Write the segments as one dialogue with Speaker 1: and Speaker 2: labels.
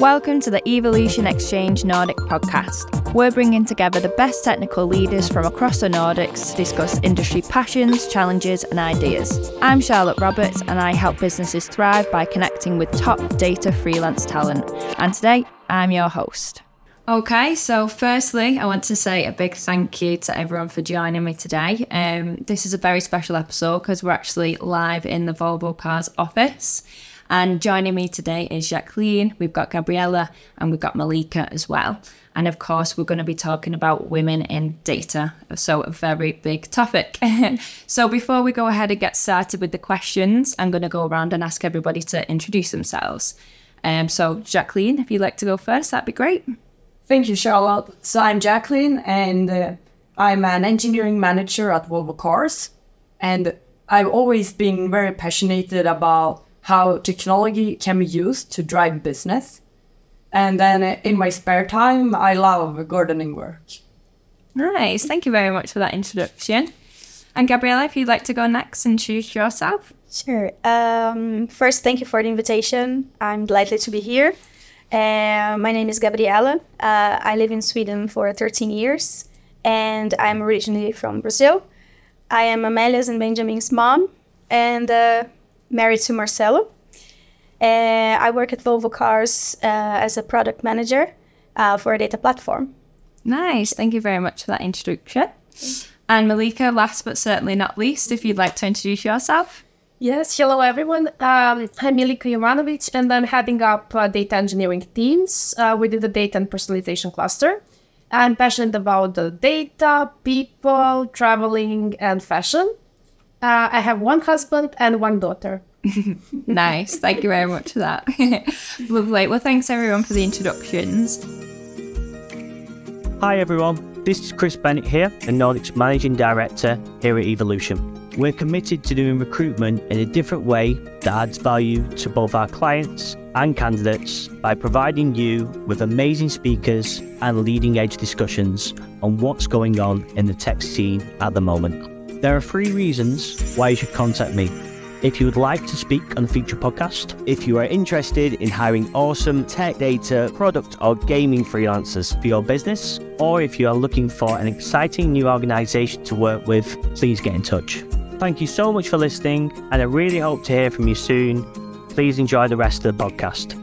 Speaker 1: Welcome to the Evolution Exchange Nordic podcast. We're bringing together the best technical leaders from across the Nordics to discuss industry passions, challenges, and ideas. I'm Charlotte Roberts, and I help businesses thrive by connecting with top data freelance talent. And today, I'm your host. Okay, so firstly, I want to say a big thank you to everyone for joining me today. Um, this is a very special episode because we're actually live in the Volvo Cars office. And joining me today is Jacqueline, we've got Gabriela, and we've got Milika as well. And of course, we're going to be talking about women in data. So, a very big topic. so, before we go ahead and get started with the questions, I'm going to go around and ask everybody to introduce themselves. Um, so, Jacqueline, if you'd like to go first, that'd be great.
Speaker 2: Thank you, Charlotte. So, I'm Jacqueline, and uh, I'm an engineering manager at Volvo Cars. And I've always been very passionate about how technology can be used to drive business. And then in my spare time, I love gardening work.
Speaker 1: Nice. Thank you very much for that introduction. And Gabriela, if you'd like to go next and introduce yourself.
Speaker 3: Sure. Um, first, thank you for the invitation. I'm delighted to be here. Uh, my name is Gabriela. Uh, I live in Sweden for 13 years, and I'm originally from Brazil. I am Amelia's and Benjamin's mom, and uh, married to Marcelo. Uh, I work at Volvo Cars uh, as a product manager uh, for a data platform.
Speaker 1: Nice. Thank you very much for that introduction. And Milika, last but certainly not least, if you'd like to introduce yourself.
Speaker 4: Yes, hello everyone. Um, I'm Milika Jovanovic and I'm heading up uh, data engineering teams uh, within the data and personalization cluster. I'm passionate about the data, people, traveling, and fashion. Uh, I have one husband and one daughter.
Speaker 1: nice. Thank you very much for that. Lovely. Well, thanks everyone for the introductions.
Speaker 5: Hi everyone. This is Chris Bennett here, the Nordics Managing Director here at Evolution. We're committed to doing recruitment in a different way that adds value to both our clients and candidates by providing you with amazing speakers and leading edge discussions on what's going on in the tech scene at the moment. There are three reasons why you should contact me. If you would like to speak on a future podcast, if you are interested in hiring awesome tech data, product, or gaming freelancers for your business, or if you are looking for an exciting new organization to work with, please get in touch. Thank you so much for listening, and I really hope to hear from you soon. Please enjoy the rest of the podcast.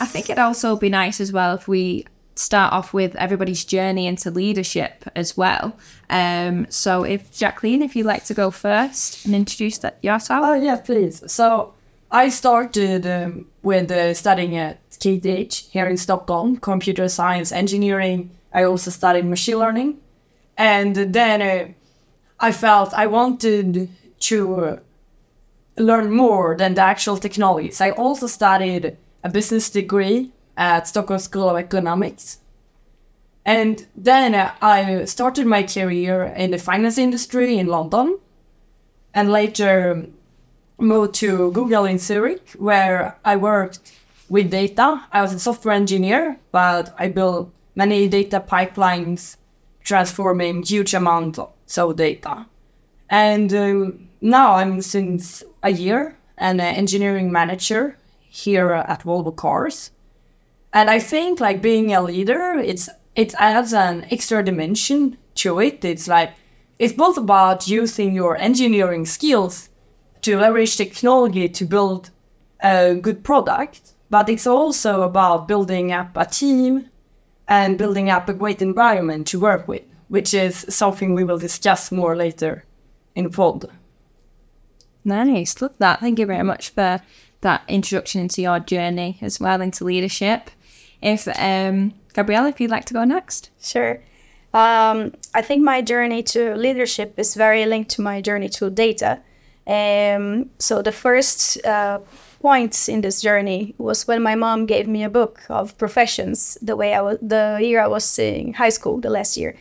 Speaker 1: I think it'd also be nice as well if we start off with everybody's journey into leadership as well. Um, so, if Jacqueline, if you'd like to go first and introduce that yourself.
Speaker 2: Oh, yeah, please. So, I started um, with uh, studying at KTH here in Stockholm, computer science engineering. I also studied machine learning. And then uh, I felt I wanted to learn more than the actual technologies. I also studied a business degree at Stockholm School of Economics. And then I started my career in the finance industry in London and later moved to Google in Zurich, where I worked with data. I was a software engineer, but I built many data pipelines transforming huge amounts of data. And um, now I'm since a year an engineering manager here at Volvo Cars. And I think like being a leader, it's it adds an extra dimension to it. It's like it's both about using your engineering skills to leverage technology to build a good product, but it's also about building up a team and building up a great environment to work with, which is something we will discuss more later in pod.
Speaker 1: Nice, love that. Thank you very much for that introduction into your journey as well into leadership. If um, Gabrielle, if you'd like to go next.
Speaker 3: Sure. Um, I think my journey to leadership is very linked to my journey to data. Um, so the first uh, points in this journey was when my mom gave me a book of professions. The way I was, the year I was in high school, the last year,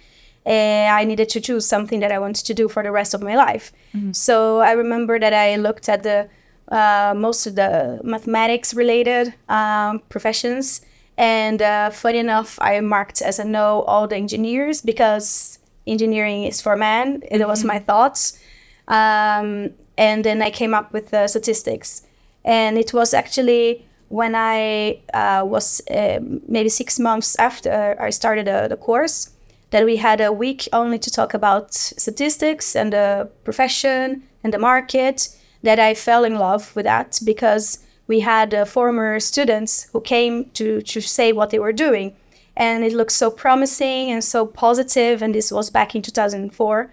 Speaker 3: uh, I needed to choose something that I wanted to do for the rest of my life. Mm-hmm. So I remember that I looked at the uh, most of the mathematics related um, professions and uh, funny enough, I marked as a no all the engineers because engineering is for men. It mm-hmm. was my thoughts. Um, and then I came up with the statistics. And it was actually when I uh, was uh, maybe six months after I started uh, the course, that we had a week only to talk about statistics and the profession and the market, that I fell in love with that because we had uh, former students who came to, to say what they were doing. And it looked so promising and so positive. positive, and this was back in 2004.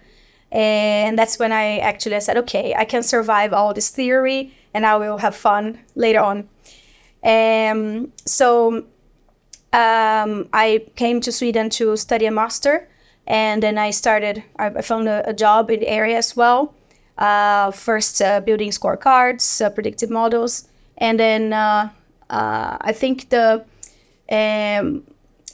Speaker 3: And that's when I actually said, okay, I can survive all this theory and I will have fun later on. Um, so um, I came to Sweden to study a master, and then I started. I, found a, a, job in the area as well. Uh, first, uh, building scorecards, uh, predictive models, and then uh, uh, I think the um,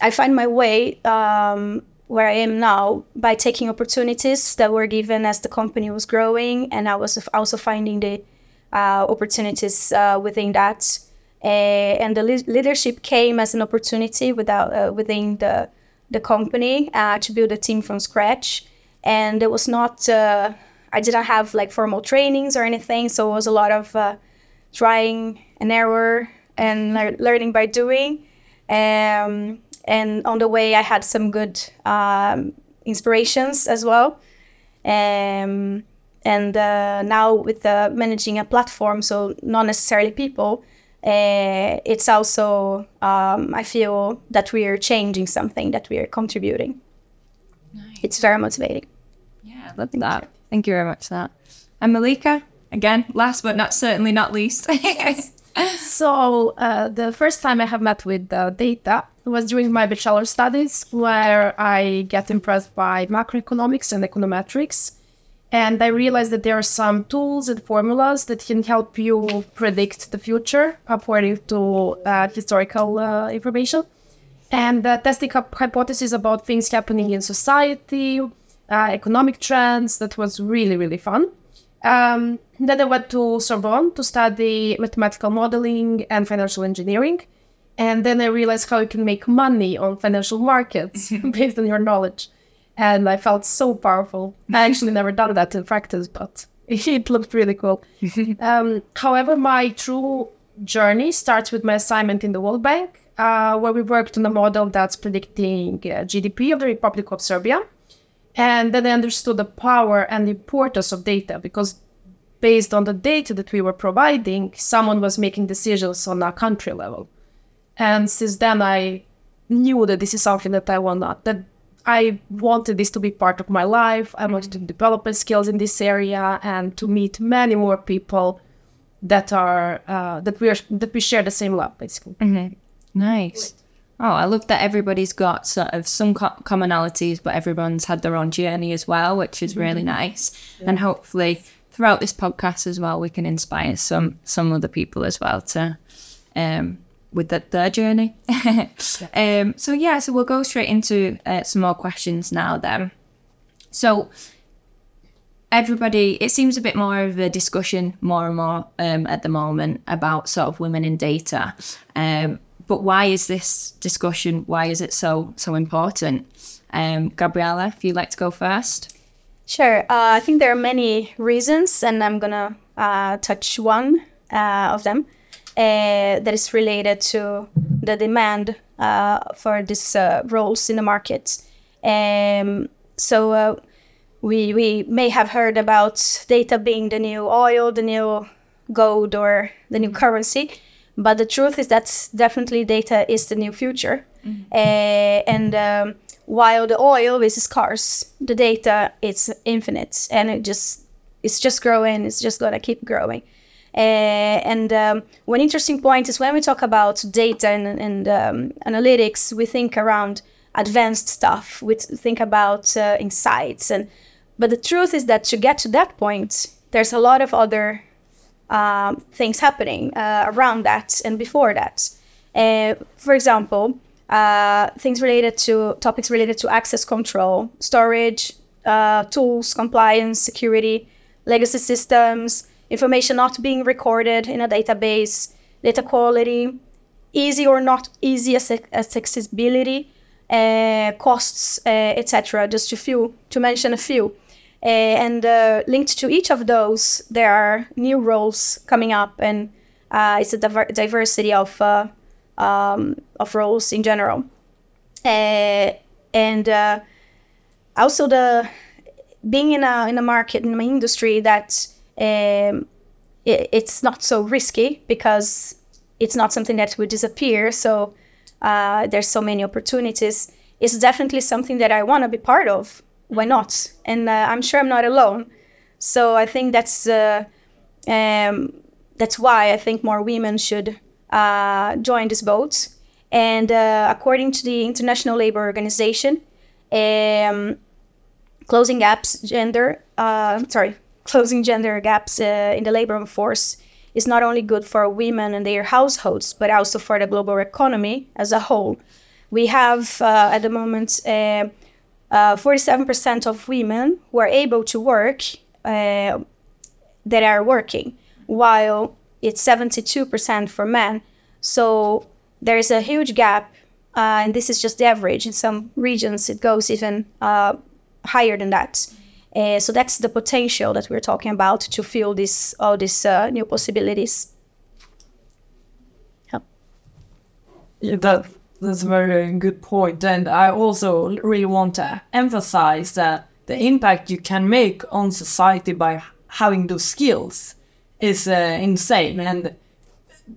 Speaker 3: I find my way um, where I am now by taking opportunities that were given as the company was growing, and I was also finding the uh, opportunities within that. Uh, and the leadership came as an opportunity without, uh, within the, the company uh, to build a team from scratch. And it was not, I didn't have like formal trainings or anything, so it was a lot of trying and error and le- learning by doing. Um, and on the way, I had some good um, inspirations as well. Um, and uh, now with uh, managing a platform, so not necessarily people, uh, it's also um, I feel that we are changing something, that we are contributing. Nice. It's very motivating.
Speaker 1: Yeah, I love Thank that. You. Thank you very much for that. And Milika, again, last but not certainly not least.
Speaker 4: so uh, the first time I have met with uh, data was during my bachelor studies, where I get impressed by macroeconomics and econometrics and I realized that there are some tools and formulas that can help you predict the future according to uh, historical uh, information. And testing hypotheses about things happening in society, uh, economic trends, that was really, really fun. Um, then I went to Sorbonne to study mathematical modeling and financial engineering. And then I realized how you can make money on financial markets based on your knowledge and I felt so powerful. I actually never done that in practice, but it looked really cool. um, however, my true journey starts with my assignment in the World Bank, uh, where we worked on a model that's predicting uh, GDP of the Republic of Serbia. And then I understood the power and the importance of data because based on the data that we were providing, someone was making decisions on a country level. And since then, I knew that this is something that I want not, that I wanted this to be part of my life. I wanted to develop my skills in this area and to meet many more people that are uh, that we are that we share the same love, basically.
Speaker 1: Mm-hmm. Nice. Oh, I love that everybody's got sort of some co- commonalities, but everyone's had their own journey as well, which is really mm-hmm. nice. Yeah. And hopefully, throughout this podcast as well, we can inspire some some other people as well to um, with the, their journey. um, so yeah, so we'll go straight into uh, some more questions now then. So everybody, it seems a bit more of a discussion more and more um, at the moment about sort of women in data. Um, but why is this discussion? Why is it so so important? Um, Gabriela, if you'd like to go first.
Speaker 3: Sure. Uh, I think there are many reasons, and I'm gonna uh, touch one uh, of them. Uh, that is related to the demand uh, for these uh, roles in the market. Um, so we, we may have heard about data being the new oil, the new gold, or the new currency. But the truth is that definitely data is the new future. Mm-hmm. Uh, and um, while the oil is scarce, the data is infinite, and it just it's just growing. It's just gonna keep growing. Uh, and um, one interesting point is when we talk about data and, and um, analytics, we think around advanced stuff. We think about uh, insights, and but the truth is that to get to that point, there's a lot of other um, things happening uh, around that and before that. Uh, for example, uh, things related to topics related to access control, storage, uh, tools, compliance, security, legacy systems, information not being recorded in a database, data quality, easy or not easy accessibility, uh, costs, uh, etc. Just a few, to mention a few. Uh, and uh, linked to each of those, there are new roles coming up, and Uh, it's a diver- diversity of uh, um, of roles in general, uh, and also the being in a in a market in an industry that um, it, it's not so risky because it's not something that would disappear. So uh, there's so many opportunities. It's definitely something that I want to be part of. Why not? And uh, I'm sure I'm not alone. So I think that's uh, um, that's why I think more women should uh, join this boat. And uh, according to the International Labour Organization, um, closing gaps gender uh, sorry closing gender gaps uh, in the labor force is not only good for women and their households but also for the global economy as a whole we have at the moment 47% of women who are able to work that are working while it's 72% for men. So there is a huge gap, uh, and this is just the average. In some regions, it goes even uh, higher than that. Uh, so that's the potential that we're talking about to fill this all these uh, new possibilities.
Speaker 2: Yeah, that that's a very good point. and I also really want to emphasize that the impact you can make on society by having those skills is uh, insane. And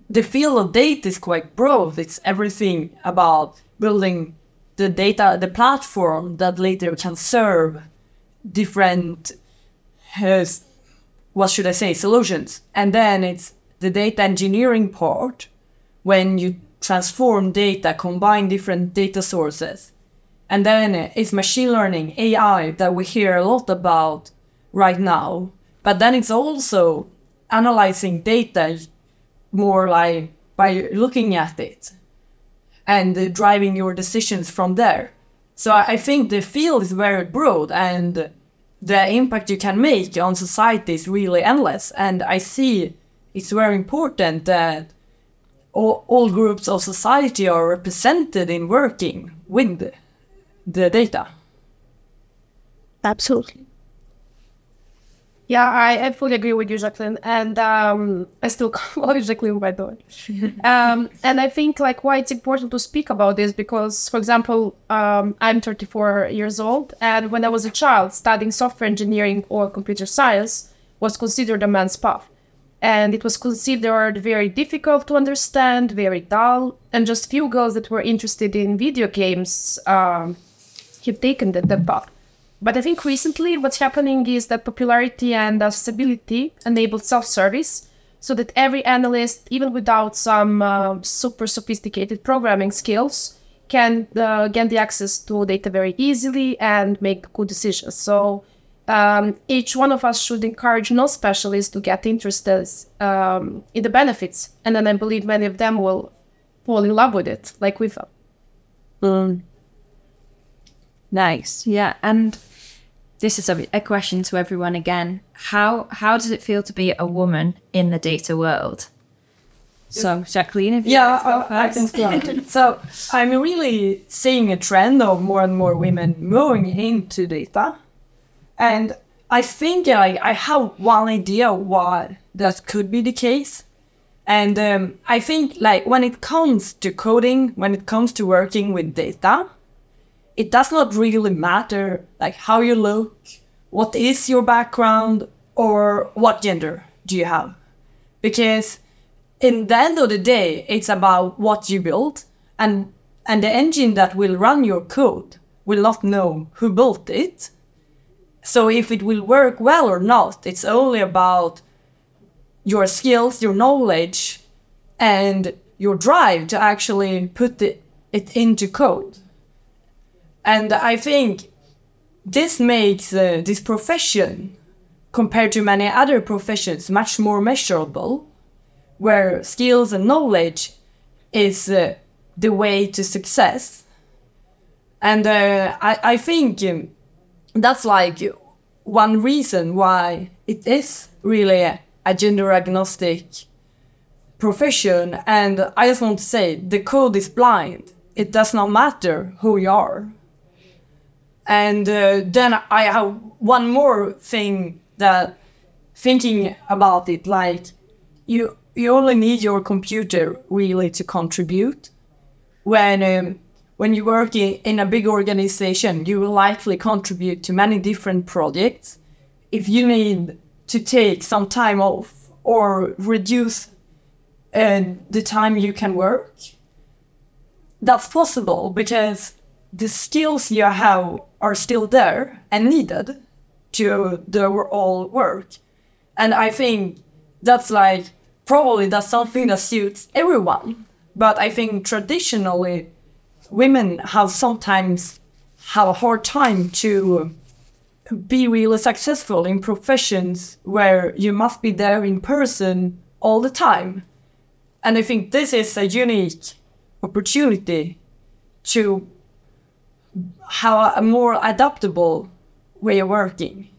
Speaker 2: the field of data is quite broad. It's everything about building the data, the platform that later can serve different, uh, what should I say, solutions. And then it's the data engineering part when you transform data, combine different data sources. And then it's machine learning, AI, that we hear a lot about right now. But then it's also analyzing data more like by looking at it and driving your decisions from there. So I think the field is very broad and the impact you can make on society is really endless. And I see it's very important that all, all groups of society are represented in working with the data.
Speaker 3: Absolutely.
Speaker 4: Yeah, I, I fully agree with you, Jacqueline. And um, I still call you Jacqueline, by the way. um, and I think like why it's important to speak about this because, for example, um, I'm 34 years old, and when I was a child, studying software engineering or computer science was considered a man's path. And it was considered very difficult to understand, very dull, and just few girls that were interested in video games um, have taken that, that path. But I think recently what's happening is that popularity and accessibility enable self-service so that every analyst, even without some uh, super sophisticated programming skills, can uh, get the access to data very easily and make good decisions. So um, each one of us should encourage non-specialists to get interested um, in the benefits, and then I believe many of them will fall in love with it, like we felt.
Speaker 1: Mm. Nice, yeah, and this is a, a, question to everyone again. How how does it feel to be a woman in the data world? So, Jacqueline, if
Speaker 2: yeah, I, I can start. so, I'm really seeing a trend of more and more women moving into data, and I think I, I have one idea why that could be the case. And um, I think like when it comes to coding, when it comes to working with data, it does not really matter like how you look, what is your background, or what gender do you have. Because in the end of the day, it's about what you build and and the engine that will run your code will not know who built it. So if it will work well or not, it's only about your skills, your knowledge, and your drive to actually put it, it into code. And I think this makes uh, this profession, compared to many other professions, much more measurable, where skills and knowledge is uh, the way to success. And uh, I, I think um, that's like one reason why it is really a, gender agnostic profession. And I just want to say the code is blind. It does not matter who you are. And uh, then I have one more thing that thinking about it, like you you only need your computer really to contribute. When um, when you work in, a big organization, you will likely contribute to many different projects. If you need to take some time off or reduce uh, the time you can work, that's possible because the skills you have are still there and needed to do all work. And I think that's like probably that's something that suits everyone. But I think traditionally women have sometimes have a hard time to be really successful in professions where you must be there in person all the time. And I think this is a unique opportunity to have a more adaptable way of working.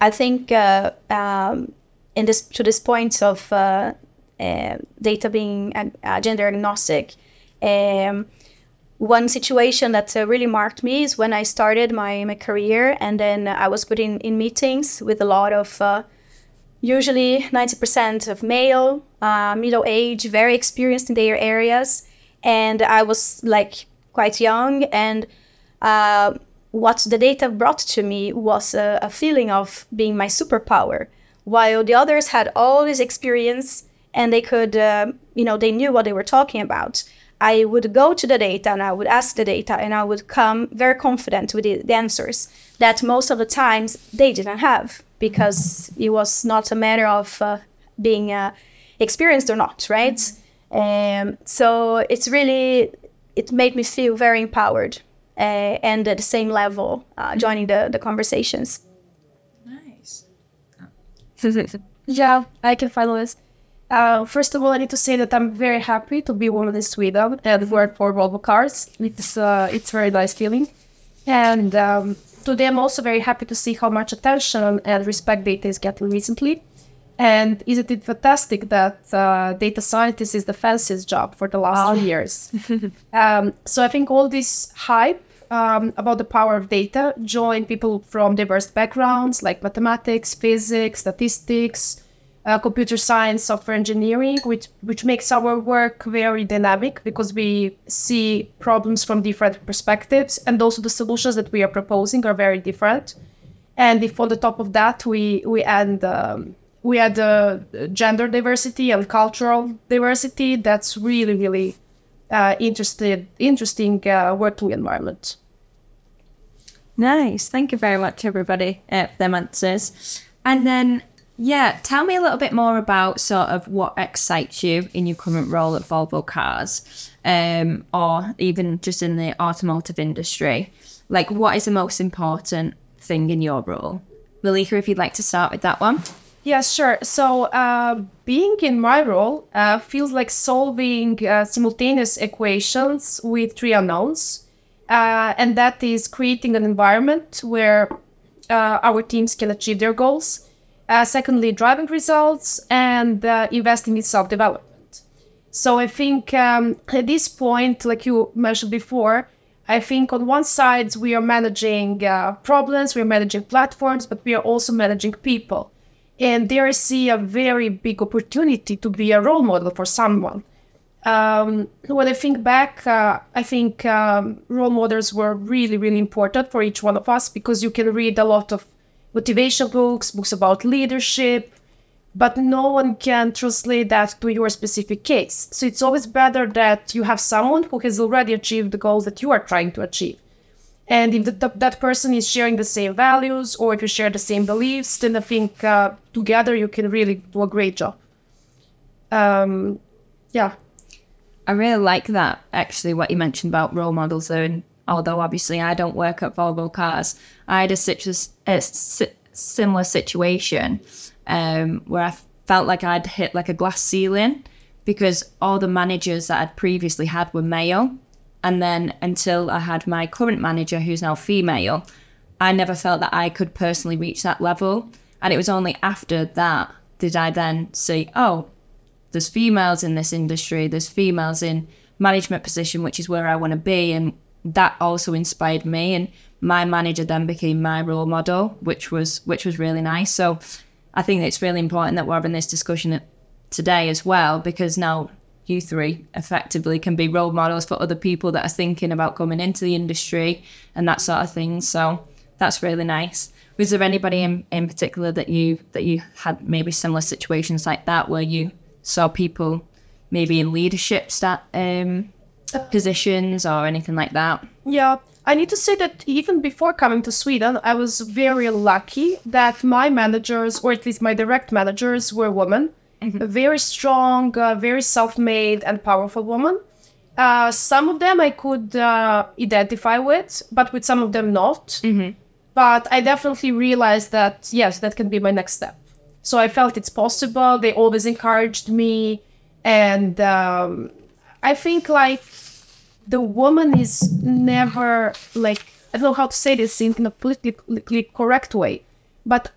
Speaker 3: I think uh, um, in this to this point of uh, data being uh, gender agnostic, um, one situation that uh, really marked me is when I started my, my career and then I was put in, in meetings with a lot of uh, usually 90% of male, uh, middle age, very experienced in their areas. And I was like quite young and uh, what the data brought to me was a, a, feeling of being my superpower, while the others had all this experience and they could, uh, you know, they knew what they were talking about. I would go to the data and I would ask the data and I would come very confident with the, the answers that most of the times they didn't have because it was not a matter of uh, being uh, experienced or not, right? Mm-hmm. Um, so it's really, it made me feel very empowered uh, and at the same level uh, joining the, the conversations.
Speaker 1: Nice.
Speaker 4: yeah, I can follow this. Uh, first of all, I need to say that I'm very happy to be woman in Sweden and work for Volvo Cars. It's uh, it's a very nice feeling, and um, today I'm also very happy to see how much attention and respect data is getting recently. And isn't it fantastic that uh, data scientist is the fanciest job for the last few years? um, so I think all this hype um, about the power of data join people from diverse backgrounds like mathematics, physics, statistics, uh, computer science, software engineering, which which makes our work very dynamic because we see problems from different perspectives, and also the solutions that we are proposing are very different. And if on the top of that we we add um, we add uh, gender diversity and cultural diversity, that's really really uh, interested interesting uh, working environment.
Speaker 1: Nice. Thank you very much, everybody, uh, for them answers. And then, yeah, tell me a little bit more about sort of what excites you in your current role at Volvo Cars, um, or even just in the automotive industry. Like, what is the most important thing in your role? Milika, if you'd like to start with that one.
Speaker 4: Yeah, sure. So, uh, being in my role uh, feels like solving uh, simultaneous equations with three unknowns, uh, and that is creating an environment where uh, our teams can achieve their goals. Uh, secondly, driving results and investing in self-development. So, I think um, at this point, like you mentioned before, I think on one side we are managing problems, we are managing platforms, but we are also managing people and there I see a very big opportunity to be a role model for someone. Um, when I think back, uh, I think um, role models were really, really important for each one of us because you can read a lot of motivation books, books about leadership, but no one can translate that to your specific case. So it's always better that you have someone who has already achieved the goals that you are trying to achieve. And if the, that person is sharing the same values or if you share the same beliefs, then I think uh, together you can really do a great job. Um, yeah.
Speaker 1: I really like that, actually, what you mentioned about role models. And although obviously I don't work at Volvo Cars, I had a, situ- a similar situation um, where I felt like I'd hit like a glass ceiling because all the managers that I'd previously had were male and then until I had my current manager, who's now female, I never felt that I could personally reach that level. And it was only after that did I then see, oh, there's females in this industry, there's females in management position, which is where I want to be. And that also inspired me. And my manager then became my role model, which was which was really nice. So I think it's really important that we're having this discussion today as well because now you three effectively can be role models for other people that are thinking about coming into the industry and that sort of thing. So that's really nice. Was there anybody in, in particular that you that you had maybe similar situations like that where you saw people maybe in leadership start um, positions or anything like that?
Speaker 4: Yeah, I need to say that even before coming to Sweden, I was very lucky that my managers, or at least my direct managers, were women. A very strong, uh, very self made, and powerful woman. Uh, some of them I could uh, identify with, but with some of them not. But I definitely realized that, yes, that can be my next step. So I felt it's possible. They always encouraged me. And um, I think, like, the woman is never like I don't know how to say this in a politically correct way, but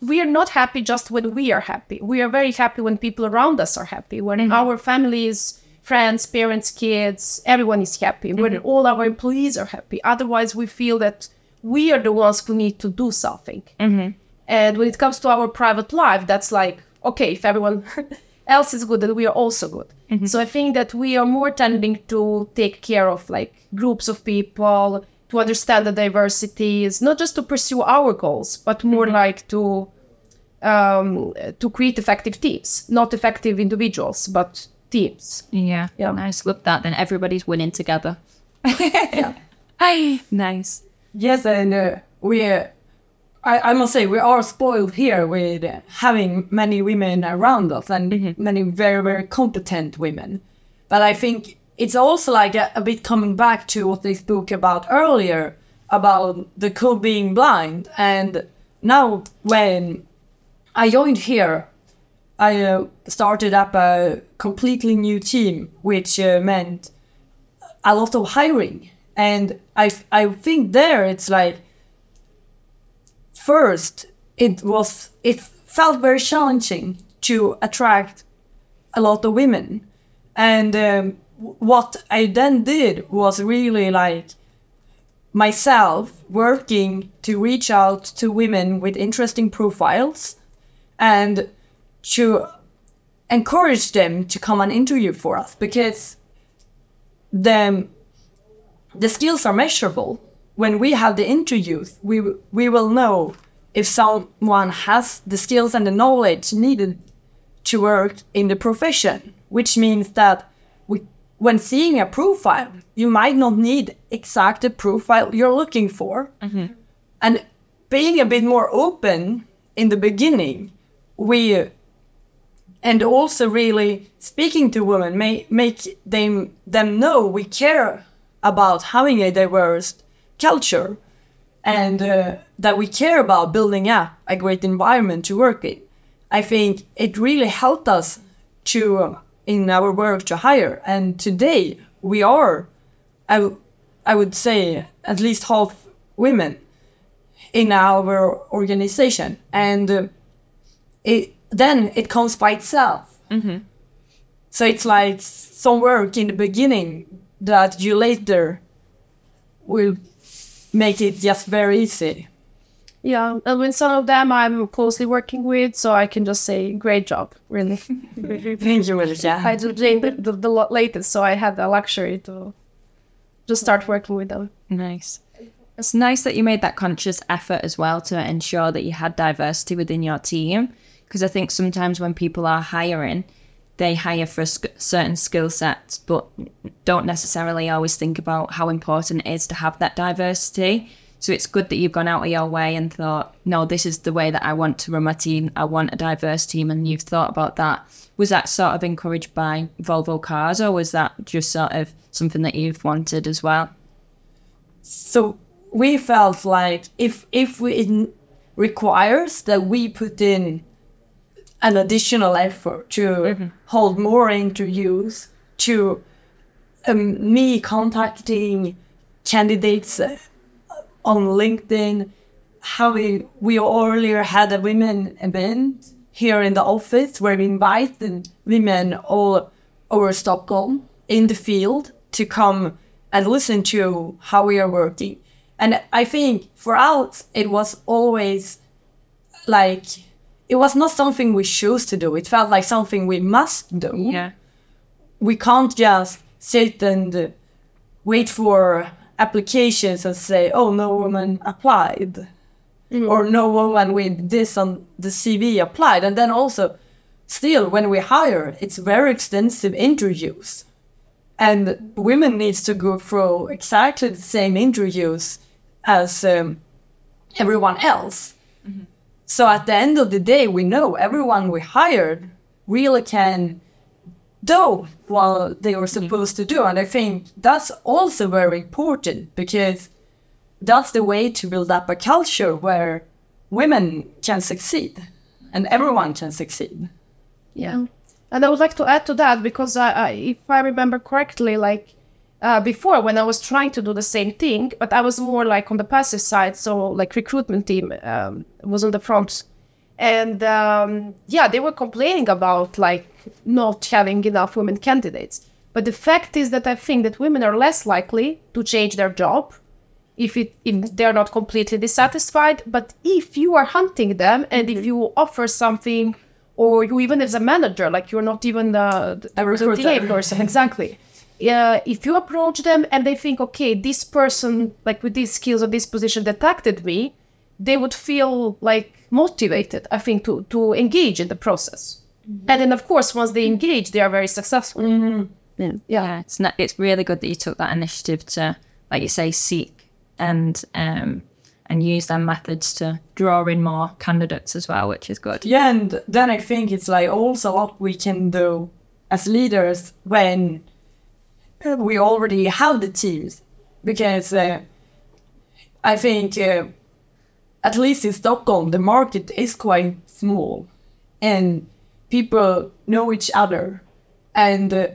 Speaker 4: we are not happy just when we are happy. We are very happy when people around us are happy, when mm-hmm. our families, friends, parents, kids, everyone is happy, when mm-hmm. all our employees are happy. Otherwise, we feel that we are the ones who need to do something. Mm-hmm. And when it comes to our private life, that's like, okay, if everyone else is good, then we are also good. So I think that we are more tending to take care of like groups of people, to understand the diversities, not just to pursue our goals, but more like to um, to create effective teams, not effective individuals, but teams.
Speaker 1: Yeah.
Speaker 4: Yeah.
Speaker 1: Nice. Love that. Then everybody's winning together. yeah. nice.
Speaker 2: Yes, and uh, we, uh, I, I must say, we are spoiled here with having many women around us and many very, very competent women. But I think it's also like a, a bit coming back to what they spoke about earlier about the code being blind. And now, when I joined here, I uh, started up a completely new team, which uh, meant a lot of hiring. And I, I think there it's like, first, it was, it felt very challenging to attract a lot of women. And um, what I then did was really like myself working to reach out to women with interesting profiles and to encourage them to come and interview for us because the the skills are measurable. When we have the interviews, we we will know if someone has the skills and the knowledge needed to work in the profession, which means that we, when seeing a profile, you might not need exact the profile you're looking for. Mm-hmm. And being a bit more open in the beginning, we and also really speaking to women may make them them know we care about having a diverse culture and uh, that we care about building up a great environment to work in. I think it really helped us to uh, in our work to hire, and today we are, I, w- I would say, at least half women in our organization, and uh, it then it comes by itself. So it's like some work in the beginning that you later will make it just very easy.
Speaker 4: Yeah, and with some of them I'm closely working with, so I can just say great job, really.
Speaker 2: Thank you, Melissa.
Speaker 4: I just the, the, the latest, so I had the luxury to just start working with them.
Speaker 1: Nice. It's nice that you made that conscious effort as well to ensure that you had diversity within your team. Because I think sometimes when people are hiring, they hire for a certain skill sets, but don't necessarily always think about how important it is to have that diversity. So it's good that you've gone out of your way and thought, no, this is the way that I want to run my team. I want a diverse team, and you've thought about that. Was that sort of encouraged by Volvo Cars, or was that just sort of something that you've wanted as well?
Speaker 2: So we felt like if if we it requires that we put in an additional effort to hold more interviews, to um, me contacting candidates uh, on LinkedIn, how we we earlier had a women event here in the office where we invited women all over Stockholm in the field to come and listen to how we are working. And I think for us, it was always like it was not something we chose to do. It felt like something we must do.
Speaker 1: Yeah.
Speaker 2: We can't just sit and wait for applications and say, "Oh, no woman applied," or "No woman with this on the CV applied," and then also, still, when we hire, it's very extensive interviews, and women needs to go through exactly the same interviews as um, everyone else. So at the end of the day, we know everyone we hired really can do what they were mm-hmm. supposed to do. And I think that's also very important because that's the way to build up a culture where women can succeed and everyone can succeed.
Speaker 4: Yeah. And I would like to add to that because I, I, if I remember correctly, like uh, before when I was trying to do the same thing, but I was more like on the passive side, so like recruitment team um, was on the front, and um, yeah, they were complaining about like not having enough women candidates. But the fact is that I think that women are less likely to change their job if it if they're not completely dissatisfied. But if you are hunting them and if you offer something, or you even as a manager, like you're not even the, the,
Speaker 2: A recruiter.
Speaker 4: the TA person, exactly. Yeah, if you approach them and they think, okay, this person, like with these skills or this position, detected me, they would feel like motivated, I think, to to engage in the process. Mm-hmm. And then, of course, once they engage, they are very successful. Mm-hmm.
Speaker 1: Yeah.
Speaker 4: Yeah.
Speaker 1: It's not, it's really good that you took that initiative to, like you say, seek and um and use their methods to draw in more candidates as well, which is good.
Speaker 2: Yeah, and then I think it's like also what we can do as leaders when we already have the teams, because uh, I think uh, at least in Stockholm the market is quite small, and people know each other, and uh,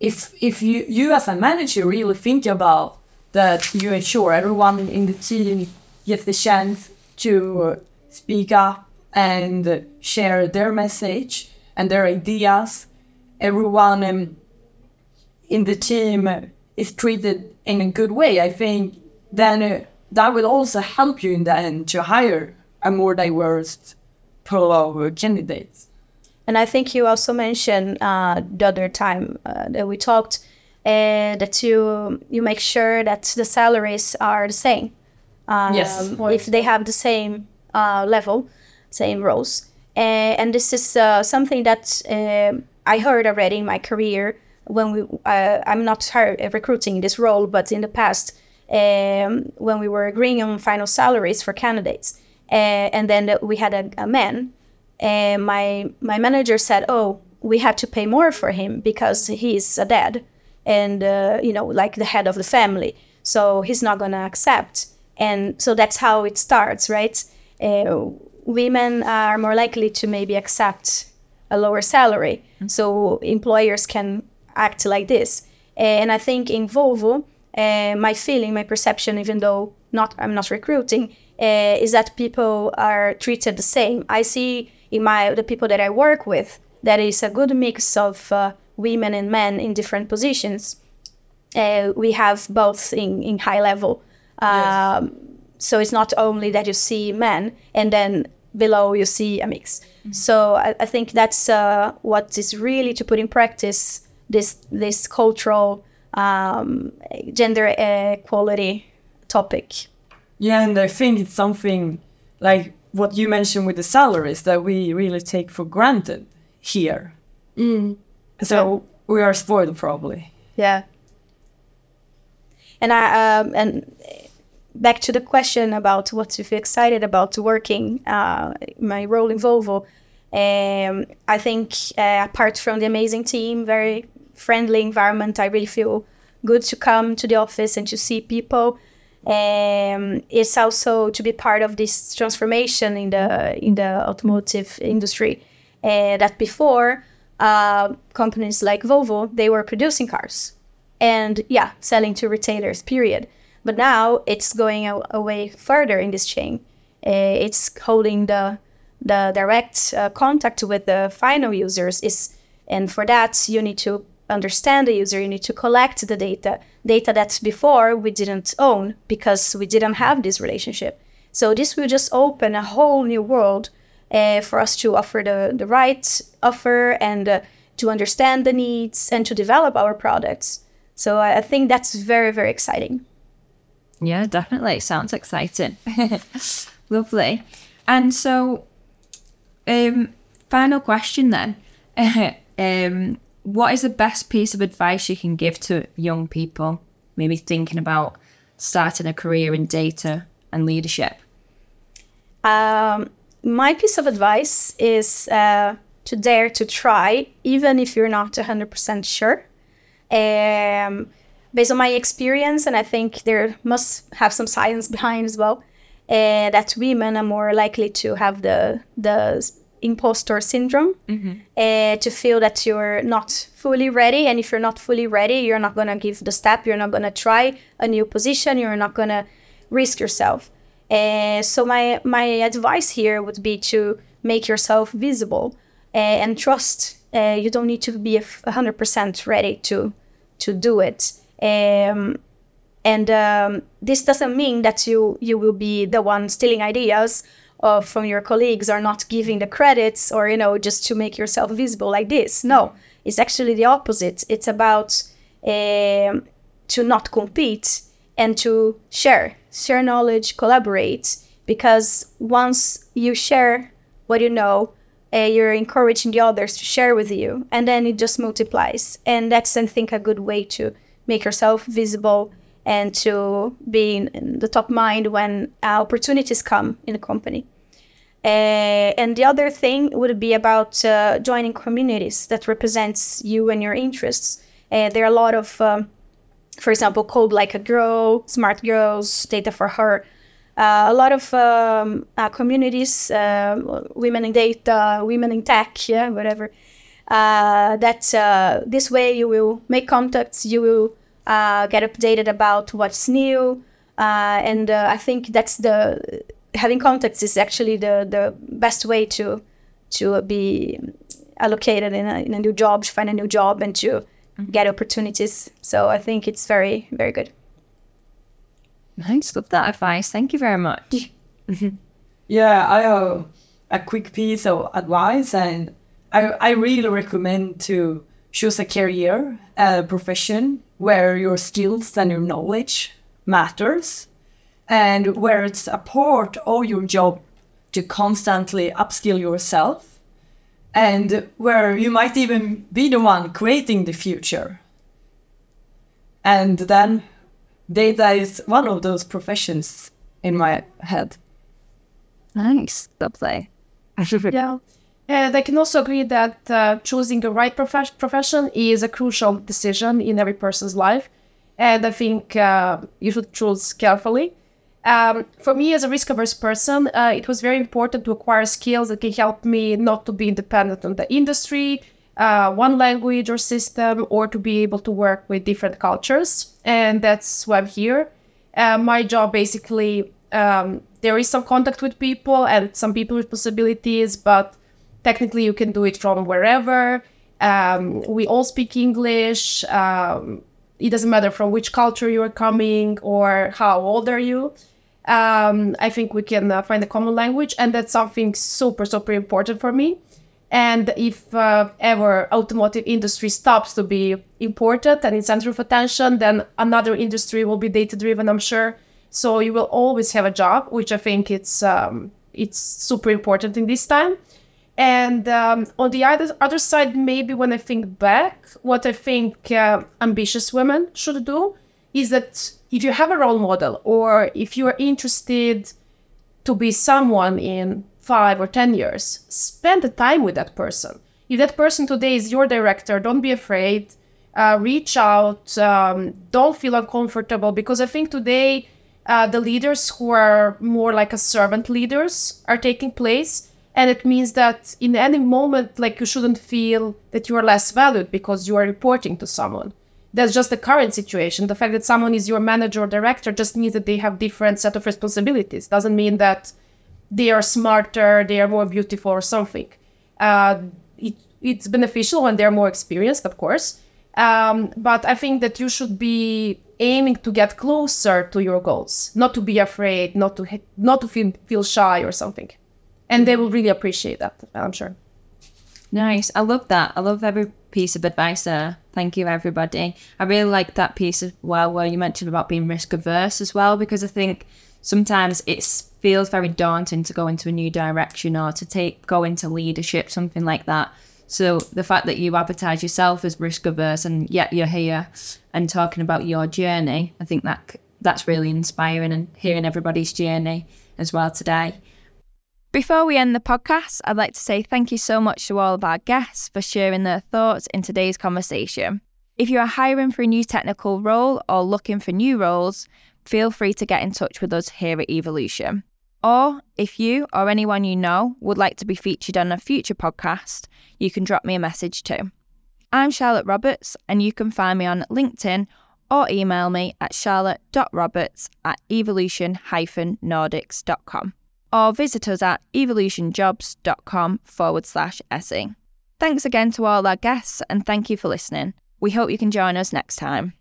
Speaker 2: if if you you as a manager really think about that you ensure everyone in the team gets the chance to uh, speak up and share their message and their ideas. Everyone um, in the team uh, is treated in a good way. I think then uh, that will also help you in the end to hire a more diverse pool of uh, candidates.
Speaker 3: And I think you also mentioned uh, the other time uh, that we talked uh, that you you make sure that the salaries are the same. Um,
Speaker 2: Yes.
Speaker 3: If they have the same uh, level, same roles. Uh, and this is uh, something that um I heard already in my career when we uh, I'm not hire, recruiting this role, but in the past um, when we were agreeing on final salaries for candidates, uh, and then we had a, a man and my my manager said, "Oh, we have to pay more for him because he's a dad, and uh, you know, like the head of the family. So he's not gonna accept." And so that's how it starts, right? Uh, women are more likely to maybe accept a lower salary, so employers can act like this. And I think in Volvo, uh, my feeling, my perception, even though not I'm not recruiting, uh, is that people are treated the same. I see in my the people that I work with that is a good mix of uh, women and men in different positions. Uh, we have both in, in high level. Um, So it's not only that you see men and then below you see a mix. So I, I think that's uh, what is really to put in practice this this cultural um, gender equality topic.
Speaker 2: Yeah, and I think it's something like what you mentioned with the salaries that we really take for granted here. So we are spoiled probably.
Speaker 3: Yeah. And I um, and back to the question about what to feel excited about working uh, my role in Volvo. Um, I think uh, apart from the amazing team, very friendly environment, I really feel good to come to the office and to see people. Um, it's also to be part of this transformation in the in the automotive industry. Uh, that before uh, companies like Volvo they were producing cars and yeah selling to retailers period but now it's going away further in this chain uh, it's holding the the direct uh, contact with the final users is and for that you need to understand the user you need to collect the data data that before we didn't own because we didn't have this relationship so this will just open a whole new world uh, for us to offer the, the right offer and uh, to understand the needs and to develop our products. So I, think that's very, very exciting.
Speaker 1: Yeah, definitely. Sounds exciting. Lovely. And so, um, final question then. um, what is the best piece of advice you can give to young people, maybe thinking about starting a career in data and leadership?
Speaker 3: Um, my piece of advice is uh, to dare to try, even if you're not 100% sure. Um, based on my experience, and I think there must have some science behind as well, uh, that women are more likely to have the the imposter syndrome,
Speaker 1: Mm-hmm.
Speaker 3: uh, to feel that you're not fully ready, and if you're not fully ready, you're not gonna give the step, you're not gonna try a new position, you're not gonna risk yourself. Uh, so my my advice here would be to make yourself visible uh, and trust. Uh, you don't need to be a hundred percent ready to to do it. Um, and um, this doesn't mean that you you will be the one stealing ideas from your colleagues or not giving the credits or you know just to make yourself visible like this. No, it's actually the opposite. It's about um, to not compete and to share, share knowledge, collaborate. Because once you share what you know, uh, you're encouraging the others to share with you, and then it just multiplies. And that's, I think, a good way to make yourself visible and to be in, the top mind when opportunities come in a company. Uh, and the other thing would be about uh, joining communities that represents you and your interests. Uh, there are a lot of, um, for example, Code Like a Girl, Smart Girls, Data for Her, uh, a lot of um, uh, communities, uh, women in data, women in tech, yeah, whatever. That this way you will make contacts, you will get updated about what's new, and I think that's the having contacts is actually the the best way to to be allocated in a, in a new job, to find a new job, and to mm-hmm. get opportunities. So I think it's very very good.
Speaker 1: Nice. Love that advice. Thank you very much.
Speaker 2: Yeah, I have a quick piece of advice, and I, I really recommend to choose a career, a profession where your skills and your knowledge matters, and where it's a part of your job to constantly upskill yourself, and where you might even be the one creating the future. And then data is one of those professions in my head.
Speaker 1: Nice. Lovely.
Speaker 4: Yeah. And I can also agree that uh, choosing the right prof- profession is a crucial decision in every person's life. And I think uh, you should choose carefully. Um, for me, as a risk averse person, uh, it was very important to acquire skills that can help me not to be independent on the industry, uh, one language or system, or to be able to work with different cultures. And that's why I'm here. Uh, my job basically, um, there is some contact with people and some people responsibilities, but technically you can do it from wherever. Um, we all speak English. Um, it doesn't matter from which culture you are coming or how old are you. Um, I think we can uh, find a common language, and that's something super, super important for me. And if uh, ever automotive industry stops to be important and in center of attention, then another industry will be data driven, I'm sure. So you will always have a job, which I think it's um, it's super important in this time. And um, on the other other side, maybe when I think back, what I think uh, ambitious women should do is that if you have a role model or if you are interested to be someone in five or ten years, spend the time with that person. If that person today is your director, don't be afraid. Uh, reach out. Um, don't feel uncomfortable because I think today uh, the leaders who are more like a servant leaders are taking place and it means that in any moment like you shouldn't feel that you are less valued because you are reporting to someone that's just the current situation the fact that someone is your manager or director just means that they have different set of responsibilities doesn't mean that they are smarter they are more beautiful or something uh, it, it's beneficial when they're more experienced of course um, but i think that you should be aiming to get closer to your goals not to be afraid not to not to feel, feel shy or something and they will really appreciate that. I'm sure.
Speaker 1: Nice. I love that. I love every piece of advice there. Thank you, everybody. I really like that piece as well, where you mentioned about being risk averse as well, because I think sometimes it feels very daunting to go into a new direction or to take go into leadership, something like that. So the fact that you advertise yourself as risk averse and yet you're here and talking about your journey, I think that that's really inspiring and hearing everybody's journey as well today. Before we end the podcast, I'd like to say thank you so much to all of our guests for sharing their thoughts in today's conversation. If you are hiring for a new technical role or looking for new roles, feel free to get in touch with us here at Evolution. Or if you or anyone you know would like to be featured on a future podcast, you can drop me a message too. I'm Charlotte Roberts, and you can find me on LinkedIn or email me at charlotte.roberts at evolution-nordics.com or visit us at evolutionjobs.com forward slash SE. Thanks again to all our guests and thank you for listening. We hope you can join us next time.